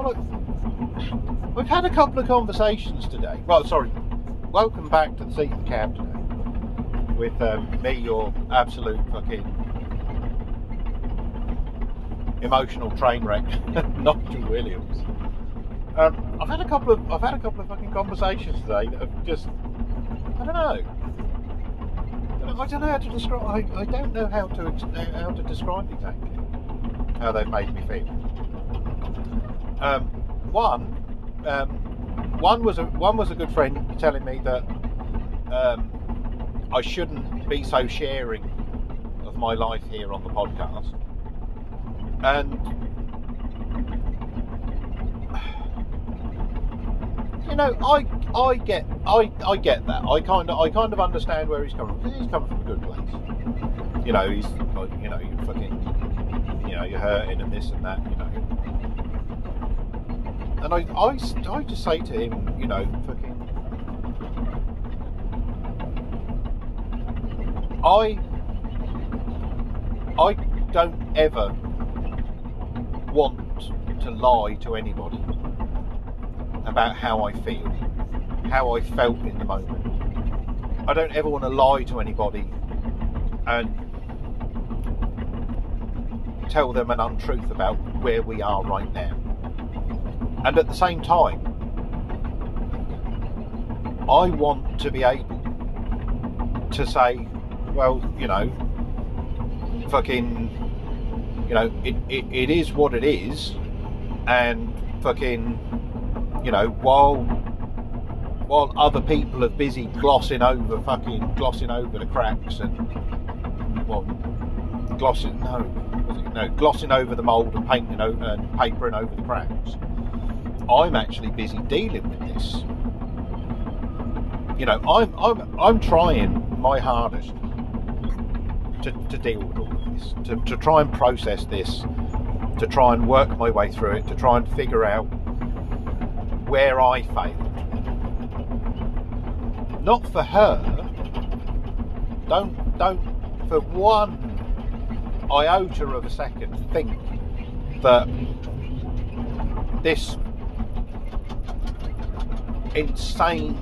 Well, I, we've had a couple of conversations today. Well, sorry. Welcome back to the seat of the cab today with um, me, your absolute fucking emotional train wreck, Nigel Williams. Um, I've had a couple of I've had a couple of fucking conversations today that have just I don't know. I don't know how to describe. I, I don't know how to how to describe exactly how they've made me feel. Um, one, um, one was a one was a good friend telling me that um, I shouldn't be so sharing of my life here on the podcast, and you know, I I get I I get that. I kind of I kind of understand where he's coming from. He's coming from a good place. You know, he's like, you know, you fucking, you know, you're hurting and this and that. You know, and I I I just say to him, you know, fucking, I I don't ever want to lie to anybody about how I feel, how I felt in the moment. I don't ever want to lie to anybody and tell them an untruth about where we are right now. And at the same time, I want to be able to say, well, you know, fucking, you know, it, it, it is what it is, and fucking you know, while while other people are busy glossing over fucking glossing over the cracks and well glossing no no glossing over the mould and painting over and uh, papering over the cracks. I'm actually busy dealing with this. You know, I'm I'm I'm trying my hardest to, to deal with all of this, to, to try and process this, to try and work my way through it, to try and figure out where I failed. Not for her. Don't don't for one iota of a second think that this insane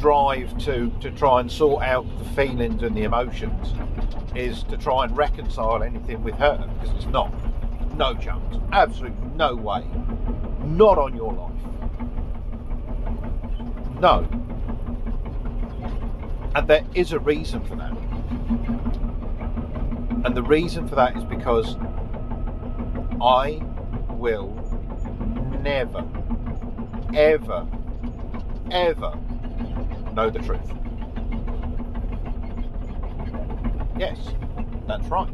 drive to to try and sort out the feelings and the emotions is to try and reconcile anything with her because it's not no chance absolutely no way not on your life no. And there is a reason for that. And the reason for that is because I will never, ever, ever know the truth. Yes, that's right.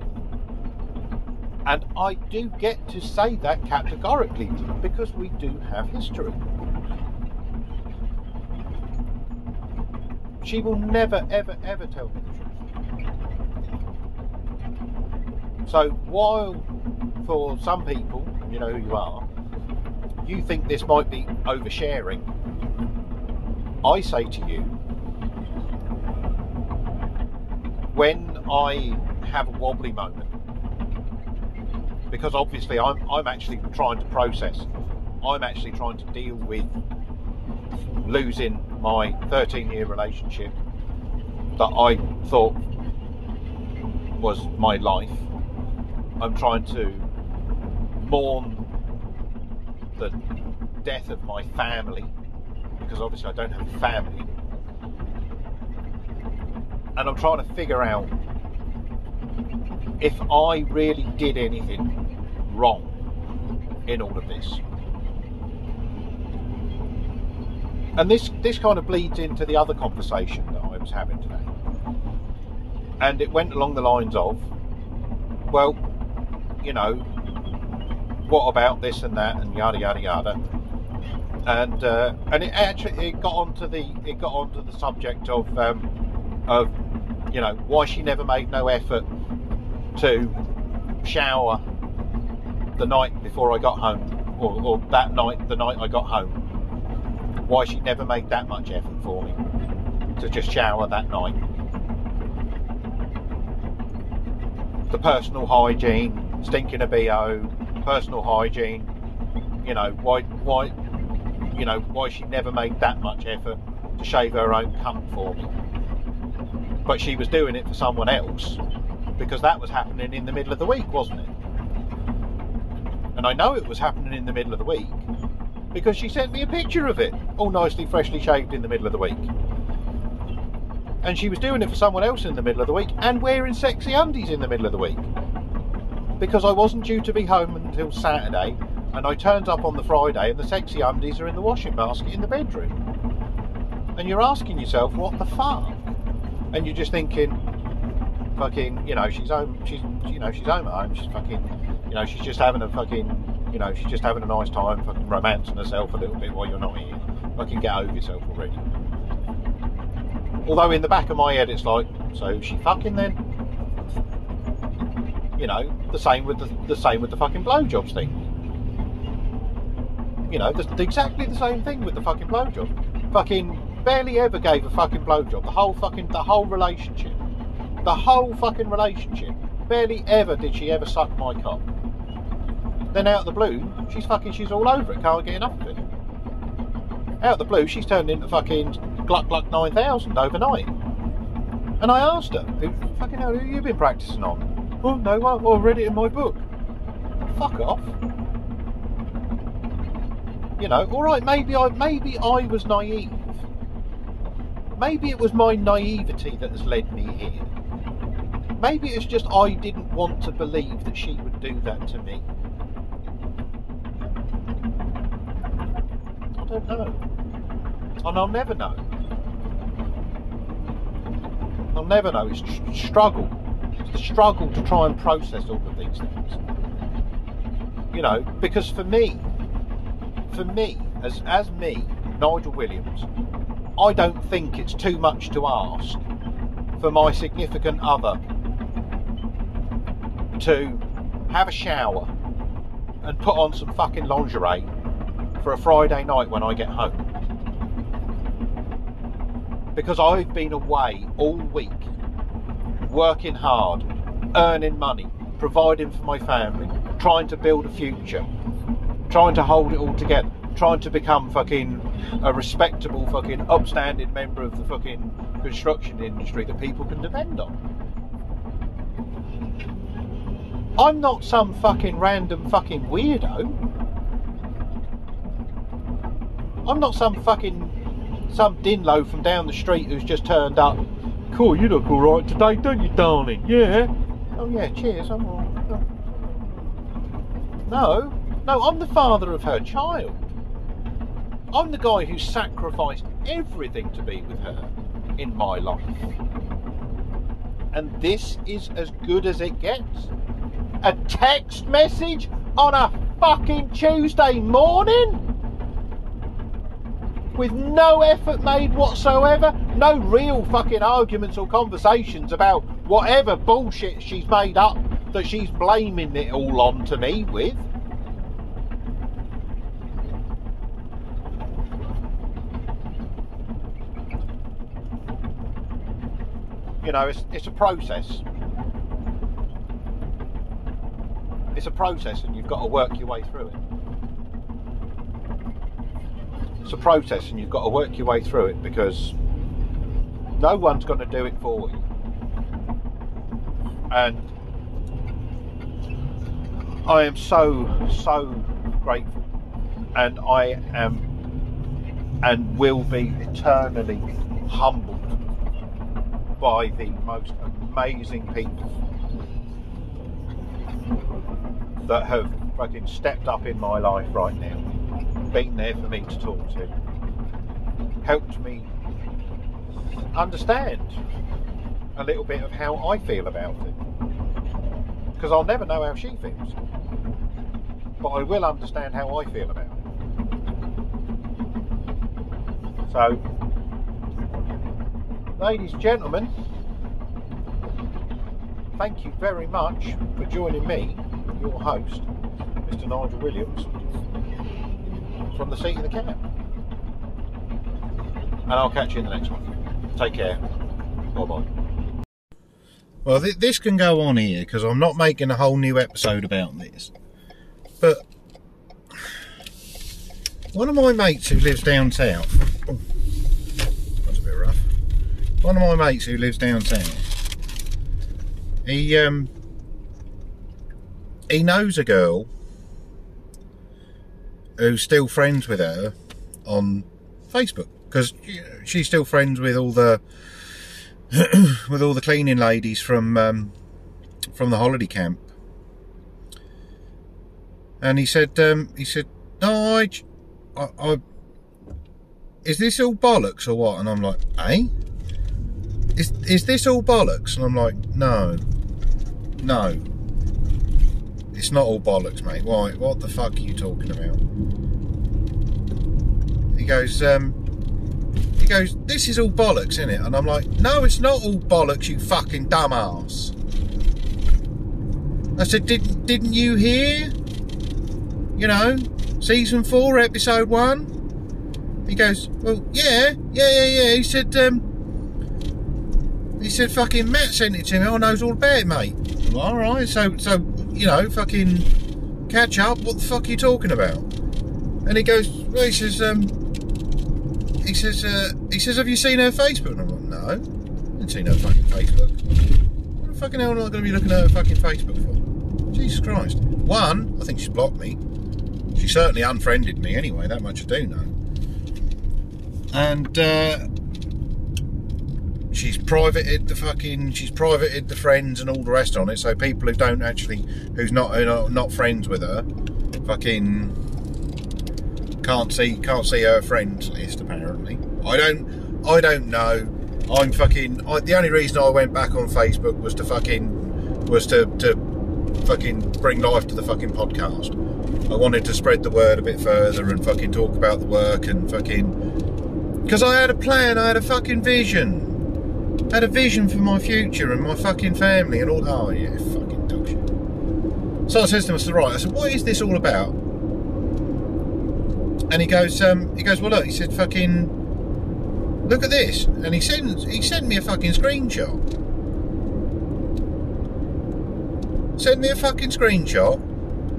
And I do get to say that categorically because we do have history. She will never, ever, ever tell me the truth. So while for some people, you know who you are, you think this might be oversharing, I say to you, when I have a wobbly moment, because obviously I'm, I'm actually trying to process, I'm actually trying to deal with losing my 13 year relationship that I thought was my life. I'm trying to mourn the death of my family because obviously I don't have a family. And I'm trying to figure out if I really did anything wrong in all of this. and this this kind of bleeds into the other conversation that I was having today, and it went along the lines of, well, you know, what about this and that and yada yada yada, and uh, and it actually it got onto the it got onto the subject of um, of you know why she never made no effort to shower the night before I got home, or, or that night the night I got home why she never made that much effort for me to just shower that night. The personal hygiene, stinking a BO, personal hygiene, you know, why, why, you know, why she never made that much effort to shave her own cunt for me. But she was doing it for someone else because that was happening in the middle of the week, wasn't it? And I know it was happening in the middle of the week because she sent me a picture of it, all nicely freshly shaved in the middle of the week. And she was doing it for someone else in the middle of the week and wearing sexy undies in the middle of the week. Because I wasn't due to be home until Saturday and I turned up on the Friday and the sexy undies are in the washing basket in the bedroom. And you're asking yourself, what the fuck? And you're just thinking, fucking, you know, she's home, she's, you know, she's home at home, she's fucking, you know, she's just having a fucking, you know, she's just having a nice time, fucking romancing herself a little bit while you're not here. Fucking get over yourself already. Although in the back of my head it's like, so she fucking then? You know, the same with the, the same with the fucking blowjobs thing. You know, the, exactly the same thing with the fucking blowjob. Fucking barely ever gave a fucking blowjob. The whole fucking the whole relationship. The whole fucking relationship. Barely ever did she ever suck my cock. Then out of the blue, she's fucking she's all over it, can't get enough of it. Out of the blue, she's turned into fucking Gluck Gluck 9000 overnight. And I asked her, who fucking hell, who you been practicing on? Oh, no, I, I read it in my book. Fuck off. You know, all right, maybe I maybe I was naive. Maybe it was my naivety that has led me here. Maybe it's just I didn't want to believe that she would do that to me. I don't know. And I'll never know. I'll never know. It's tr- struggle. It's the struggle to try and process all of these things. You know, because for me, for me, as as me, Nigel Williams, I don't think it's too much to ask for my significant other to have a shower and put on some fucking lingerie for a Friday night when I get home. Because I've been away all week, working hard, earning money, providing for my family, trying to build a future, trying to hold it all together, trying to become fucking a respectable, fucking upstanding member of the fucking construction industry that people can depend on. I'm not some fucking random fucking weirdo. I'm not some fucking some dinlo from down the street who's just turned up. Cool, you look alright today, don't you, darling? Yeah. Oh yeah, cheers. I'm all right. No, no, I'm the father of her child. I'm the guy who sacrificed everything to be with her in my life. And this is as good as it gets. A text message on a fucking Tuesday morning? With no effort made whatsoever, no real fucking arguments or conversations about whatever bullshit she's made up that she's blaming it all on to me with. You know, it's, it's a process. It's a process and you've got to work your way through it. It's a process and you've got to work your way through it because no one's going to do it for you. And I am so, so grateful. And I am and will be eternally humbled by the most amazing people that have fucking stepped up in my life right now, been there for me to talk to, helped me understand a little bit of how I feel about it. Because I'll never know how she feels, but I will understand how I feel about it. So, ladies and gentlemen, thank you very much for joining me your host, Mr. Nigel Williams, from the seat of the cab. And I'll catch you in the next one. Take care. Bye bye. Well, th- this can go on here because I'm not making a whole new episode about this. But one of my mates who lives down south. Oh, that's a bit rough. One of my mates who lives down south. He um he knows a girl who's still friends with her on Facebook because she's still friends with all the with all the cleaning ladies from um, from the holiday camp. And he said, um, he said, I, I, I, is this all bollocks or what? And I'm like, eh? Is is this all bollocks? And I'm like, no, no, it's not all bollocks, mate. Why? What the fuck are you talking about? He goes, um, he goes, this is all bollocks, isn't it? And I'm like, no, it's not all bollocks, you fucking dumbass. I said, didn't didn't you hear? You know, season four, episode one. He goes, well, yeah, yeah, yeah, yeah. He said, um, he said, fucking Matt sent it to me. I knows all about it, mate. Well, all right, so, so, you know, fucking catch up. What the fuck are you talking about? And he goes, well, he says, um, he says, uh, he says, have you seen her Facebook? And I'm like, no, I haven't see her fucking Facebook. What the fucking hell am I going to be looking at her fucking Facebook for? Jesus Christ. One, I think she's blocked me. She certainly unfriended me anyway, that much I do know. And, uh, she's privated the fucking she's privated the friends and all the rest on it so people who don't actually who's not who are not friends with her fucking can't see can't see her friends list apparently. I don't I don't know. I'm fucking I, the only reason I went back on Facebook was to fucking was to to fucking bring life to the fucking podcast. I wanted to spread the word a bit further and fucking talk about the work and fucking because I had a plan, I had a fucking vision. Had a vision for my future and my fucking family and all oh yeah, fucking dog shit. So I says to said, right, I said, what is this all about? and he goes, um, he goes, well, look, he said, fucking, look at this, and he sends, he sent me a fucking screenshot. Sent me a fucking screenshot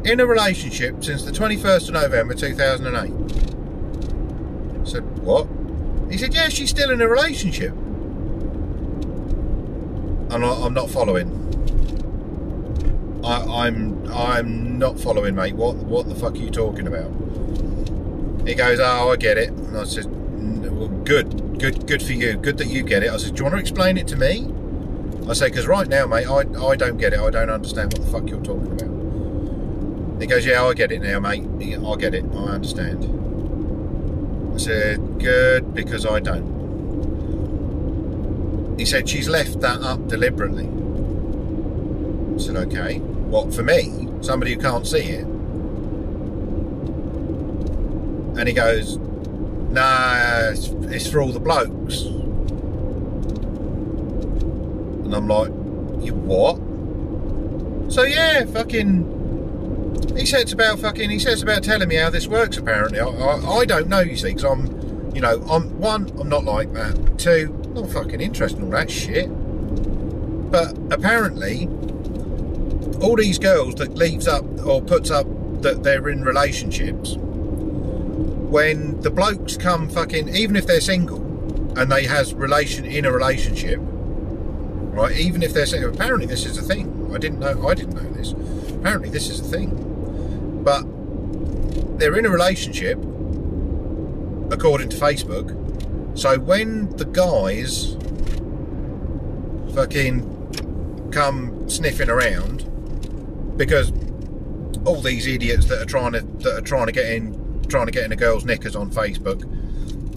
in a relationship since the 21st of November 2008. I said, what? He said, yeah, she's still in a relationship. I'm not, I'm not following. I, I'm, I'm not following, mate. What, what the fuck are you talking about? He goes, oh, I get it. And I said, well, good, good, good for you. Good that you get it. I said, do you want to explain it to me? I say, because right now, mate, I, I don't get it. I don't understand what the fuck you're talking about. He goes, yeah, I get it now, mate. I get it. I understand. I said, good, because I don't. He said, she's left that up deliberately. I said, okay. What, for me? Somebody who can't see it? And he goes, nah, it's, it's for all the blokes. And I'm like, you what? So yeah, fucking. He says about fucking. He says about telling me how this works. Apparently, I, I, I don't know. You see, because I'm, you know, I'm one. I'm not like that. Two, not fucking interested in all that shit. But apparently, all these girls that leaves up or puts up that they're in relationships when the blokes come fucking even if they're single and they has relation in a relationship right even if they're single apparently this is a thing. I didn't know i didn't know this. Apparently this is a thing. But they're in a relationship according to facebook so when the guys fucking come sniffing around because all these idiots that are trying to that are trying to get in trying to get in a girl's knickers on Facebook.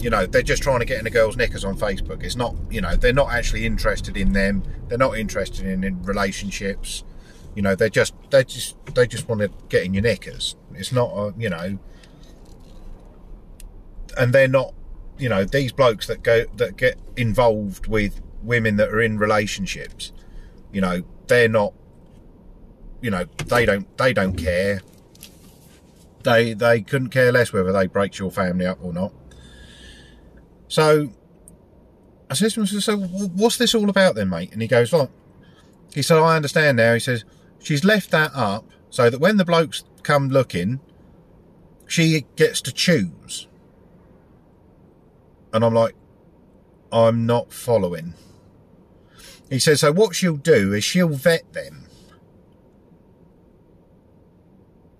You know, they're just trying to get in a girl's knickers on Facebook. It's not, you know, they're not actually interested in them. They're not interested in, in relationships. You know, they're just, they just, they just want to get in your knickers. It's not, a, you know, and they're not, you know, these blokes that go that get involved with women that are in relationships. You know, they're not. You know, they don't, they don't care they they couldn't care less whether they break your family up or not. So I said to him, so what's this all about then, mate? And he goes, well, he said, I understand now. He says, she's left that up so that when the blokes come looking, she gets to choose. And I'm like, I'm not following. He says, so what she'll do is she'll vet them.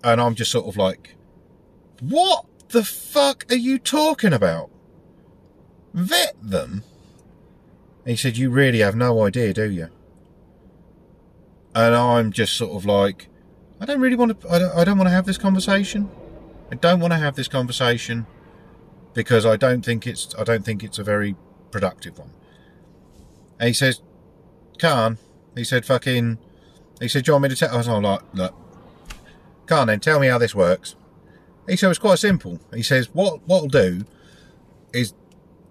And I'm just sort of like, what the fuck are you talking about? Vet them? He said, you really have no idea, do you? And I'm just sort of like, I don't really want to, I don't, I don't want to have this conversation. I don't want to have this conversation because I don't think it's, I don't think it's a very productive one. And he says, Khan, he said, fucking, he said, do you want me to tell, I was like, look, Khan then, tell me how this works. He said, it's quite simple. He says, what, what'll do is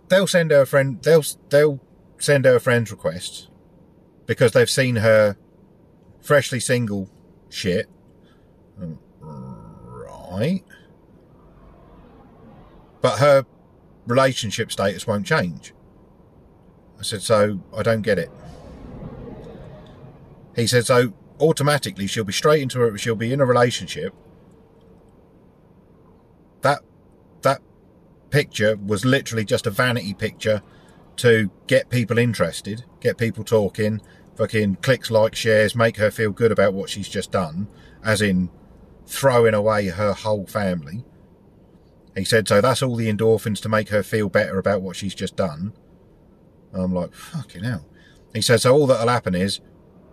they'll send her a friend, they'll, they'll send her a friend's request because they've seen her freshly single shit. Right. But her relationship status won't change. I said, so I don't get it. He said, so automatically she'll be straight into it, she'll be in a relationship. That, that picture was literally just a vanity picture to get people interested, get people talking, fucking clicks, likes, shares, make her feel good about what she's just done, as in throwing away her whole family. He said, so that's all the endorphins to make her feel better about what she's just done. I'm like, fucking hell. He said, so all that'll happen is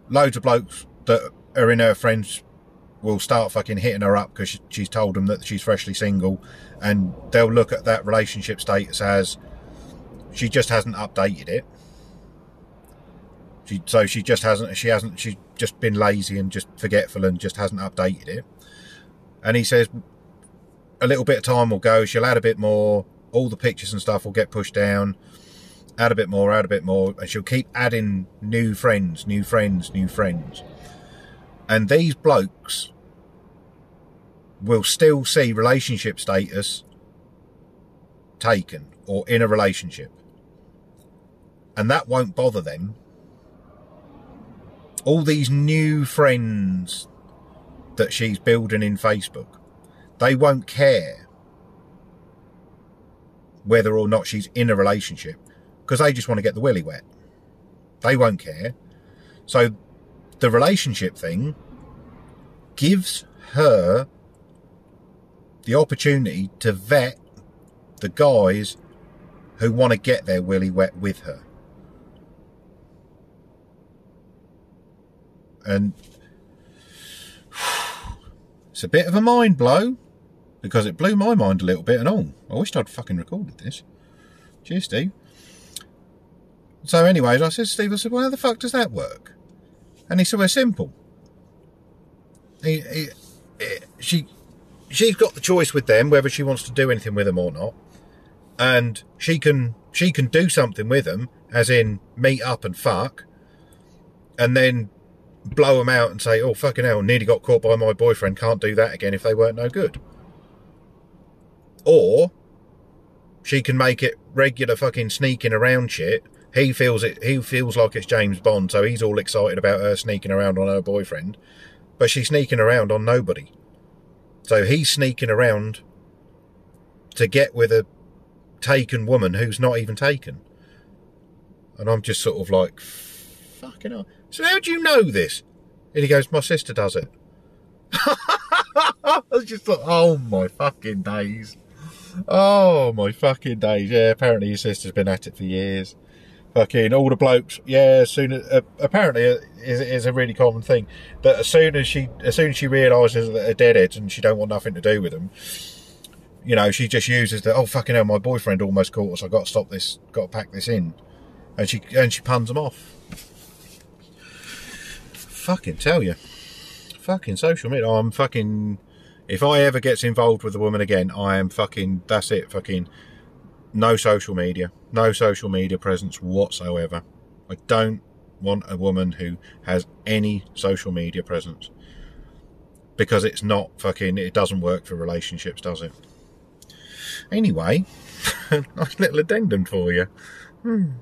loads of blokes that are in her friends will start fucking hitting her up because she's told them that she's freshly single and they'll look at that relationship status as she just hasn't updated it. She, so she just hasn't, she hasn't, she's just been lazy and just forgetful and just hasn't updated it. And he says, a little bit of time will go, she'll add a bit more, all the pictures and stuff will get pushed down, add a bit more, add a bit more, and she'll keep adding new friends, new friends, new friends. And these blokes will still see relationship status taken or in a relationship. And that won't bother them. All these new friends that she's building in Facebook they won't care whether or not she's in a relationship because they just want to get the willy wet. They won't care. So the relationship thing gives her the opportunity to vet the guys who want to get their willy wet with her. And it's a bit of a mind blow because it blew my mind a little bit and all. I wished I'd fucking recorded this. Cheers, Steve. So, anyways, I said to Steve, I said, well, how the fuck does that work? And he said, well, simple. He, he, he, she, she's got the choice with them whether she wants to do anything with them or not, and she can she can do something with them, as in meet up and fuck, and then blow them out and say, oh fucking hell, nearly got caught by my boyfriend, can't do that again if they weren't no good. Or she can make it regular fucking sneaking around shit. He feels it. He feels like it's James Bond, so he's all excited about her sneaking around on her boyfriend, but she's sneaking around on nobody. So he's sneaking around to get with a taken woman who's not even taken. And I'm just sort of like, fucking hell. So how do you know this? And he goes, my sister does it. I was just like, oh my fucking days. Oh my fucking days! Yeah, apparently his sister's been at it for years. Fucking all the blokes. Yeah, as soon as uh, apparently it is, is a really common thing that as soon as she as soon as she realises that they're deadheads and she don't want nothing to do with them, you know, she just uses the oh fucking hell, my boyfriend almost caught us. I got to stop this. Got to pack this in, and she and she puns them off. Fucking tell you, fucking social media. I'm fucking if I ever gets involved with a woman again, I am fucking, that's it, fucking, no social media, no social media presence whatsoever. I don't want a woman who has any social media presence because it's not fucking, it doesn't work for relationships, does it? Anyway, nice little addendum for you. Hmm.